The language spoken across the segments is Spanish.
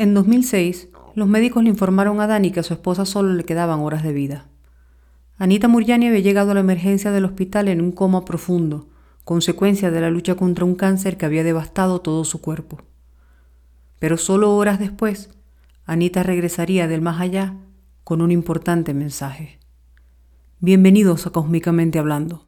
En 2006, los médicos le informaron a Dani que a su esposa solo le quedaban horas de vida. Anita Murjani había llegado a la emergencia del hospital en un coma profundo, consecuencia de la lucha contra un cáncer que había devastado todo su cuerpo. Pero solo horas después, Anita regresaría del más allá con un importante mensaje. Bienvenidos a Cósmicamente Hablando.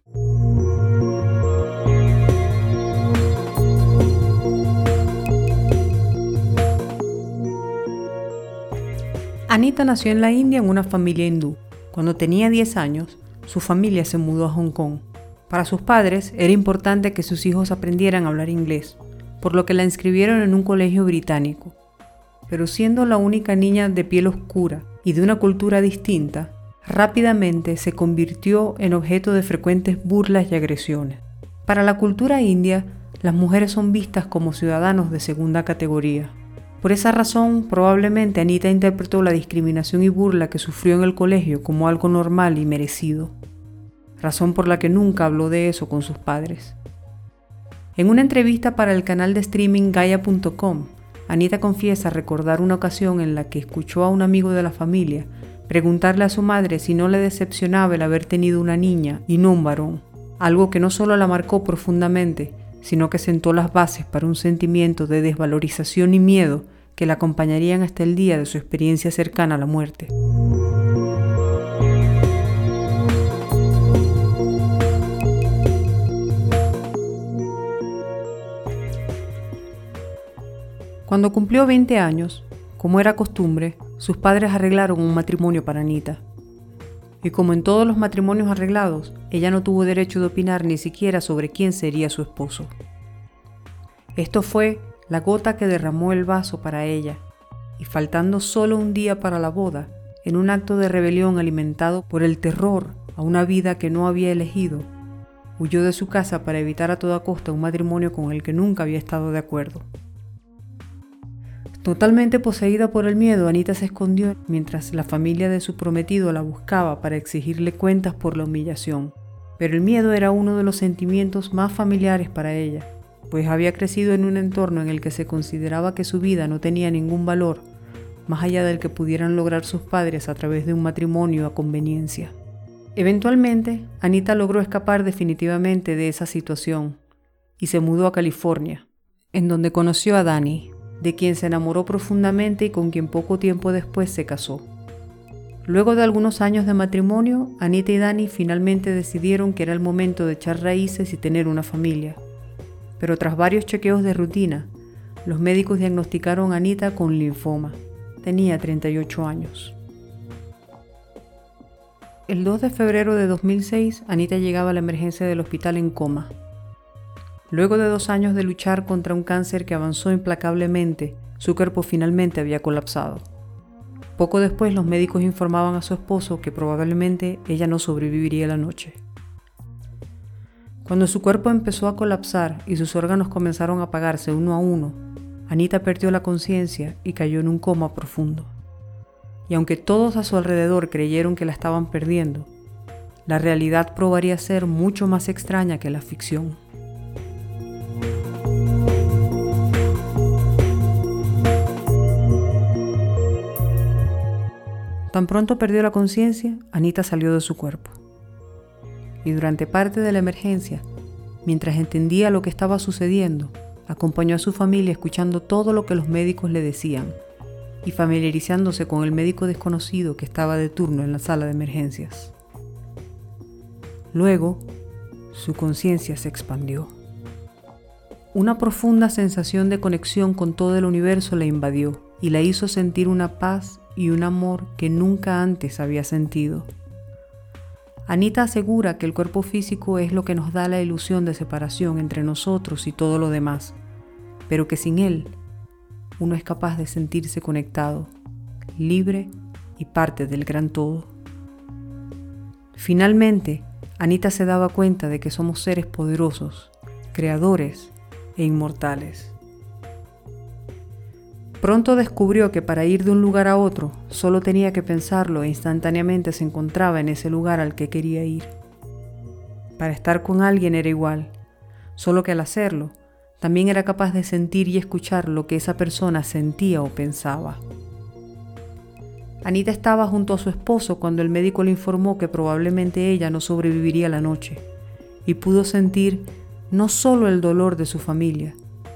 Anita nació en la India en una familia hindú. Cuando tenía 10 años, su familia se mudó a Hong Kong. Para sus padres era importante que sus hijos aprendieran a hablar inglés, por lo que la inscribieron en un colegio británico. Pero siendo la única niña de piel oscura y de una cultura distinta, rápidamente se convirtió en objeto de frecuentes burlas y agresiones. Para la cultura india, las mujeres son vistas como ciudadanos de segunda categoría. Por esa razón, probablemente Anita interpretó la discriminación y burla que sufrió en el colegio como algo normal y merecido, razón por la que nunca habló de eso con sus padres. En una entrevista para el canal de streaming Gaia.com, Anita confiesa recordar una ocasión en la que escuchó a un amigo de la familia preguntarle a su madre si no le decepcionaba el haber tenido una niña y no un varón, algo que no solo la marcó profundamente, sino que sentó las bases para un sentimiento de desvalorización y miedo que la acompañarían hasta el día de su experiencia cercana a la muerte. Cuando cumplió 20 años, como era costumbre, sus padres arreglaron un matrimonio para Anita. Y como en todos los matrimonios arreglados, ella no tuvo derecho de opinar ni siquiera sobre quién sería su esposo. Esto fue la gota que derramó el vaso para ella, y faltando solo un día para la boda, en un acto de rebelión alimentado por el terror a una vida que no había elegido, huyó de su casa para evitar a toda costa un matrimonio con el que nunca había estado de acuerdo. Totalmente poseída por el miedo, Anita se escondió mientras la familia de su prometido la buscaba para exigirle cuentas por la humillación. Pero el miedo era uno de los sentimientos más familiares para ella, pues había crecido en un entorno en el que se consideraba que su vida no tenía ningún valor, más allá del que pudieran lograr sus padres a través de un matrimonio a conveniencia. Eventualmente, Anita logró escapar definitivamente de esa situación y se mudó a California, en donde conoció a Danny, de quien se enamoró profundamente y con quien poco tiempo después se casó. Luego de algunos años de matrimonio, Anita y Dani finalmente decidieron que era el momento de echar raíces y tener una familia. Pero tras varios chequeos de rutina, los médicos diagnosticaron a Anita con linfoma. Tenía 38 años. El 2 de febrero de 2006, Anita llegaba a la emergencia del hospital en coma. Luego de dos años de luchar contra un cáncer que avanzó implacablemente, su cuerpo finalmente había colapsado. Poco después los médicos informaban a su esposo que probablemente ella no sobreviviría la noche. Cuando su cuerpo empezó a colapsar y sus órganos comenzaron a apagarse uno a uno, Anita perdió la conciencia y cayó en un coma profundo. Y aunque todos a su alrededor creyeron que la estaban perdiendo, la realidad probaría ser mucho más extraña que la ficción. Tan pronto perdió la conciencia, Anita salió de su cuerpo. Y durante parte de la emergencia, mientras entendía lo que estaba sucediendo, acompañó a su familia escuchando todo lo que los médicos le decían y familiarizándose con el médico desconocido que estaba de turno en la sala de emergencias. Luego, su conciencia se expandió. Una profunda sensación de conexión con todo el universo la invadió y la hizo sentir una paz y un amor que nunca antes había sentido. Anita asegura que el cuerpo físico es lo que nos da la ilusión de separación entre nosotros y todo lo demás, pero que sin él uno es capaz de sentirse conectado, libre y parte del gran todo. Finalmente, Anita se daba cuenta de que somos seres poderosos, creadores e inmortales. Pronto descubrió que para ir de un lugar a otro solo tenía que pensarlo e instantáneamente se encontraba en ese lugar al que quería ir. Para estar con alguien era igual, solo que al hacerlo también era capaz de sentir y escuchar lo que esa persona sentía o pensaba. Anita estaba junto a su esposo cuando el médico le informó que probablemente ella no sobreviviría la noche y pudo sentir no solo el dolor de su familia,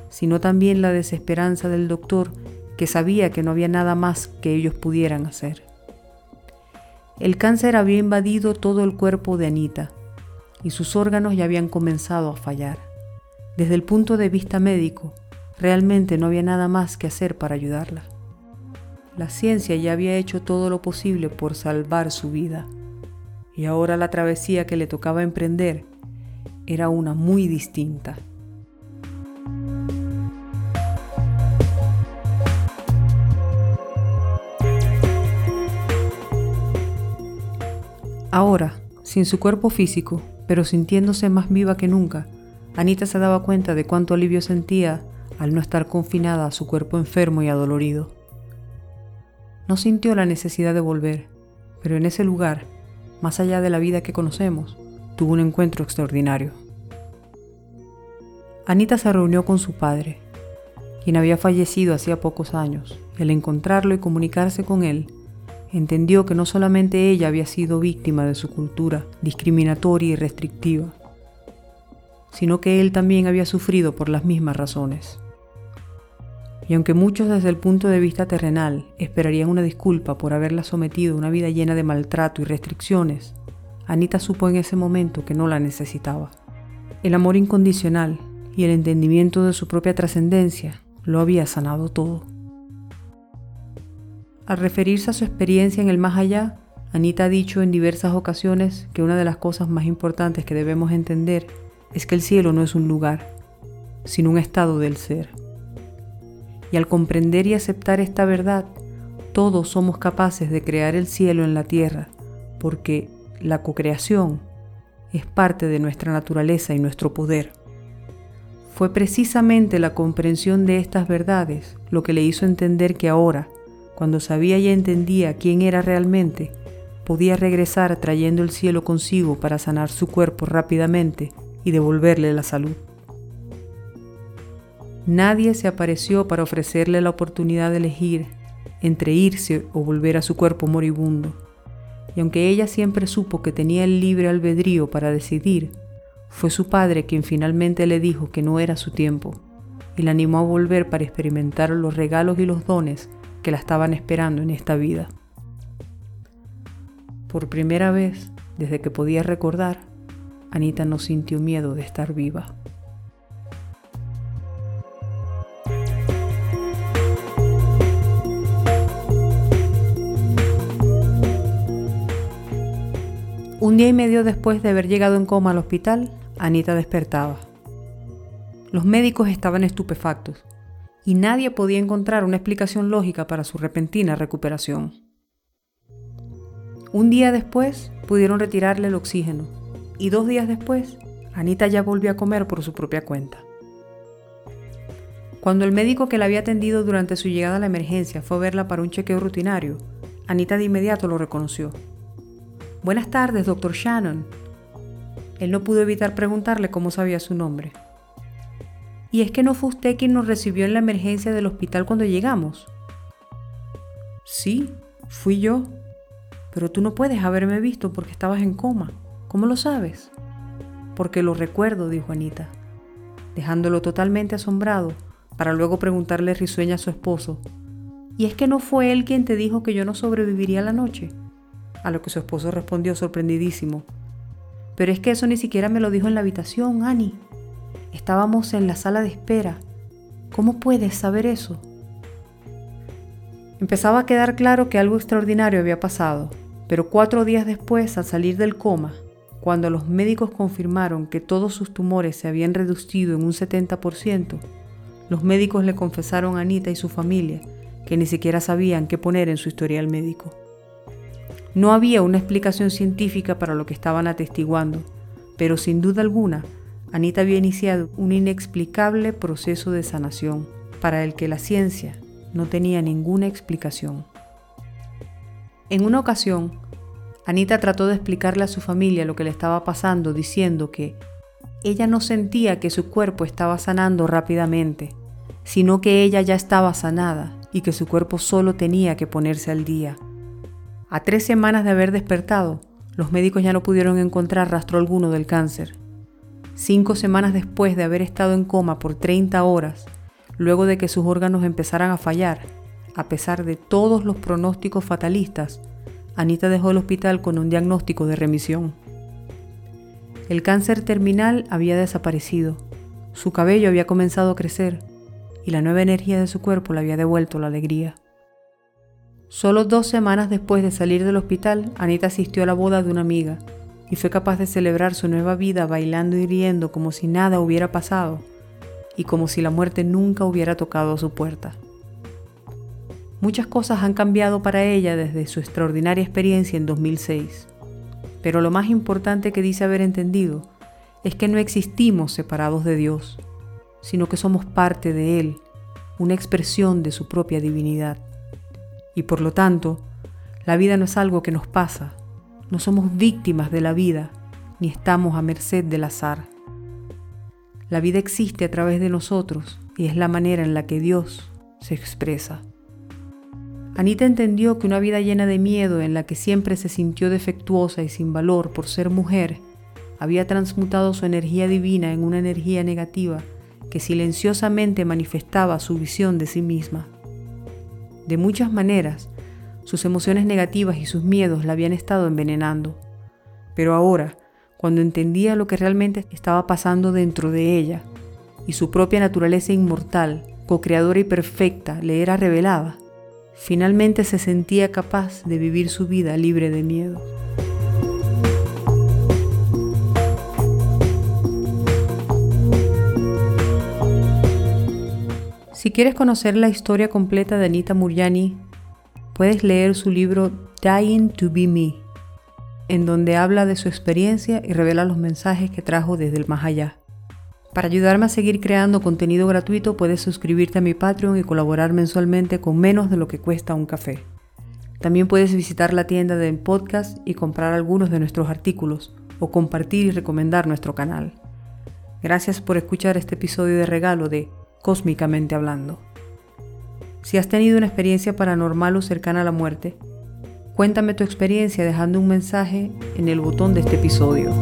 sino también la desesperanza del doctor que sabía que no había nada más que ellos pudieran hacer. El cáncer había invadido todo el cuerpo de Anita y sus órganos ya habían comenzado a fallar. Desde el punto de vista médico, realmente no había nada más que hacer para ayudarla. La ciencia ya había hecho todo lo posible por salvar su vida, y ahora la travesía que le tocaba emprender era una muy distinta. Ahora, sin su cuerpo físico, pero sintiéndose más viva que nunca, Anita se daba cuenta de cuánto alivio sentía al no estar confinada a su cuerpo enfermo y adolorido. No sintió la necesidad de volver, pero en ese lugar, más allá de la vida que conocemos, tuvo un encuentro extraordinario. Anita se reunió con su padre, quien había fallecido hacía pocos años, y al encontrarlo y comunicarse con él, entendió que no solamente ella había sido víctima de su cultura discriminatoria y restrictiva, sino que él también había sufrido por las mismas razones. Y aunque muchos desde el punto de vista terrenal esperarían una disculpa por haberla sometido a una vida llena de maltrato y restricciones, Anita supo en ese momento que no la necesitaba. El amor incondicional y el entendimiento de su propia trascendencia lo había sanado todo. Al referirse a su experiencia en el más allá, Anita ha dicho en diversas ocasiones que una de las cosas más importantes que debemos entender es que el cielo no es un lugar, sino un estado del ser. Y al comprender y aceptar esta verdad, todos somos capaces de crear el cielo en la tierra, porque la cocreación es parte de nuestra naturaleza y nuestro poder. Fue precisamente la comprensión de estas verdades lo que le hizo entender que ahora, cuando sabía y entendía quién era realmente, podía regresar trayendo el cielo consigo para sanar su cuerpo rápidamente y devolverle la salud. Nadie se apareció para ofrecerle la oportunidad de elegir entre irse o volver a su cuerpo moribundo. Y aunque ella siempre supo que tenía el libre albedrío para decidir, fue su padre quien finalmente le dijo que no era su tiempo y la animó a volver para experimentar los regalos y los dones que la estaban esperando en esta vida. Por primera vez, desde que podía recordar, Anita no sintió miedo de estar viva. Un día y medio después de haber llegado en coma al hospital, Anita despertaba. Los médicos estaban estupefactos y nadie podía encontrar una explicación lógica para su repentina recuperación. Un día después pudieron retirarle el oxígeno y dos días después Anita ya volvió a comer por su propia cuenta. Cuando el médico que la había atendido durante su llegada a la emergencia fue a verla para un chequeo rutinario, Anita de inmediato lo reconoció. Buenas tardes, doctor Shannon. Él no pudo evitar preguntarle cómo sabía su nombre. ¿Y es que no fue usted quien nos recibió en la emergencia del hospital cuando llegamos? Sí, fui yo. Pero tú no puedes haberme visto porque estabas en coma. ¿Cómo lo sabes? Porque lo recuerdo, dijo Anita, dejándolo totalmente asombrado para luego preguntarle risueña a su esposo. ¿Y es que no fue él quien te dijo que yo no sobreviviría la noche? A lo que su esposo respondió sorprendidísimo. Pero es que eso ni siquiera me lo dijo en la habitación, Annie. Estábamos en la sala de espera. ¿Cómo puedes saber eso? Empezaba a quedar claro que algo extraordinario había pasado, pero cuatro días después, al salir del coma, cuando los médicos confirmaron que todos sus tumores se habían reducido en un 70%, los médicos le confesaron a Anita y su familia que ni siquiera sabían qué poner en su historial médico. No había una explicación científica para lo que estaban atestiguando, pero sin duda alguna Anita había iniciado un inexplicable proceso de sanación para el que la ciencia no tenía ninguna explicación. En una ocasión, Anita trató de explicarle a su familia lo que le estaba pasando diciendo que ella no sentía que su cuerpo estaba sanando rápidamente, sino que ella ya estaba sanada y que su cuerpo solo tenía que ponerse al día. A tres semanas de haber despertado, los médicos ya no pudieron encontrar rastro alguno del cáncer. Cinco semanas después de haber estado en coma por 30 horas, luego de que sus órganos empezaran a fallar, a pesar de todos los pronósticos fatalistas, Anita dejó el hospital con un diagnóstico de remisión. El cáncer terminal había desaparecido, su cabello había comenzado a crecer y la nueva energía de su cuerpo le había devuelto la alegría. Solo dos semanas después de salir del hospital, Anita asistió a la boda de una amiga fue capaz de celebrar su nueva vida bailando y riendo como si nada hubiera pasado y como si la muerte nunca hubiera tocado a su puerta. Muchas cosas han cambiado para ella desde su extraordinaria experiencia en 2006. Pero lo más importante que dice haber entendido es que no existimos separados de Dios, sino que somos parte de Él, una expresión de su propia divinidad. Y por lo tanto, la vida no es algo que nos pasa, no somos víctimas de la vida, ni estamos a merced del azar. La vida existe a través de nosotros y es la manera en la que Dios se expresa. Anita entendió que una vida llena de miedo en la que siempre se sintió defectuosa y sin valor por ser mujer, había transmutado su energía divina en una energía negativa que silenciosamente manifestaba su visión de sí misma. De muchas maneras, sus emociones negativas y sus miedos la habían estado envenenando. Pero ahora, cuando entendía lo que realmente estaba pasando dentro de ella, y su propia naturaleza inmortal, co-creadora y perfecta, le era revelada, Finalmente se sentía capaz de vivir su vida libre de miedo. Si quieres conocer la historia completa de Anita Muriani, puedes leer su libro Dying to Be Me, en donde habla de su experiencia y revela los mensajes que trajo desde el más allá. Para ayudarme a seguir creando contenido gratuito puedes suscribirte a mi Patreon y colaborar mensualmente con menos de lo que cuesta un café. También puedes visitar la tienda del podcast y comprar algunos de nuestros artículos o compartir y recomendar nuestro canal. Gracias por escuchar este episodio de regalo de Cósmicamente Hablando. Si has tenido una experiencia paranormal o cercana a la muerte, cuéntame tu experiencia dejando un mensaje en el botón de este episodio.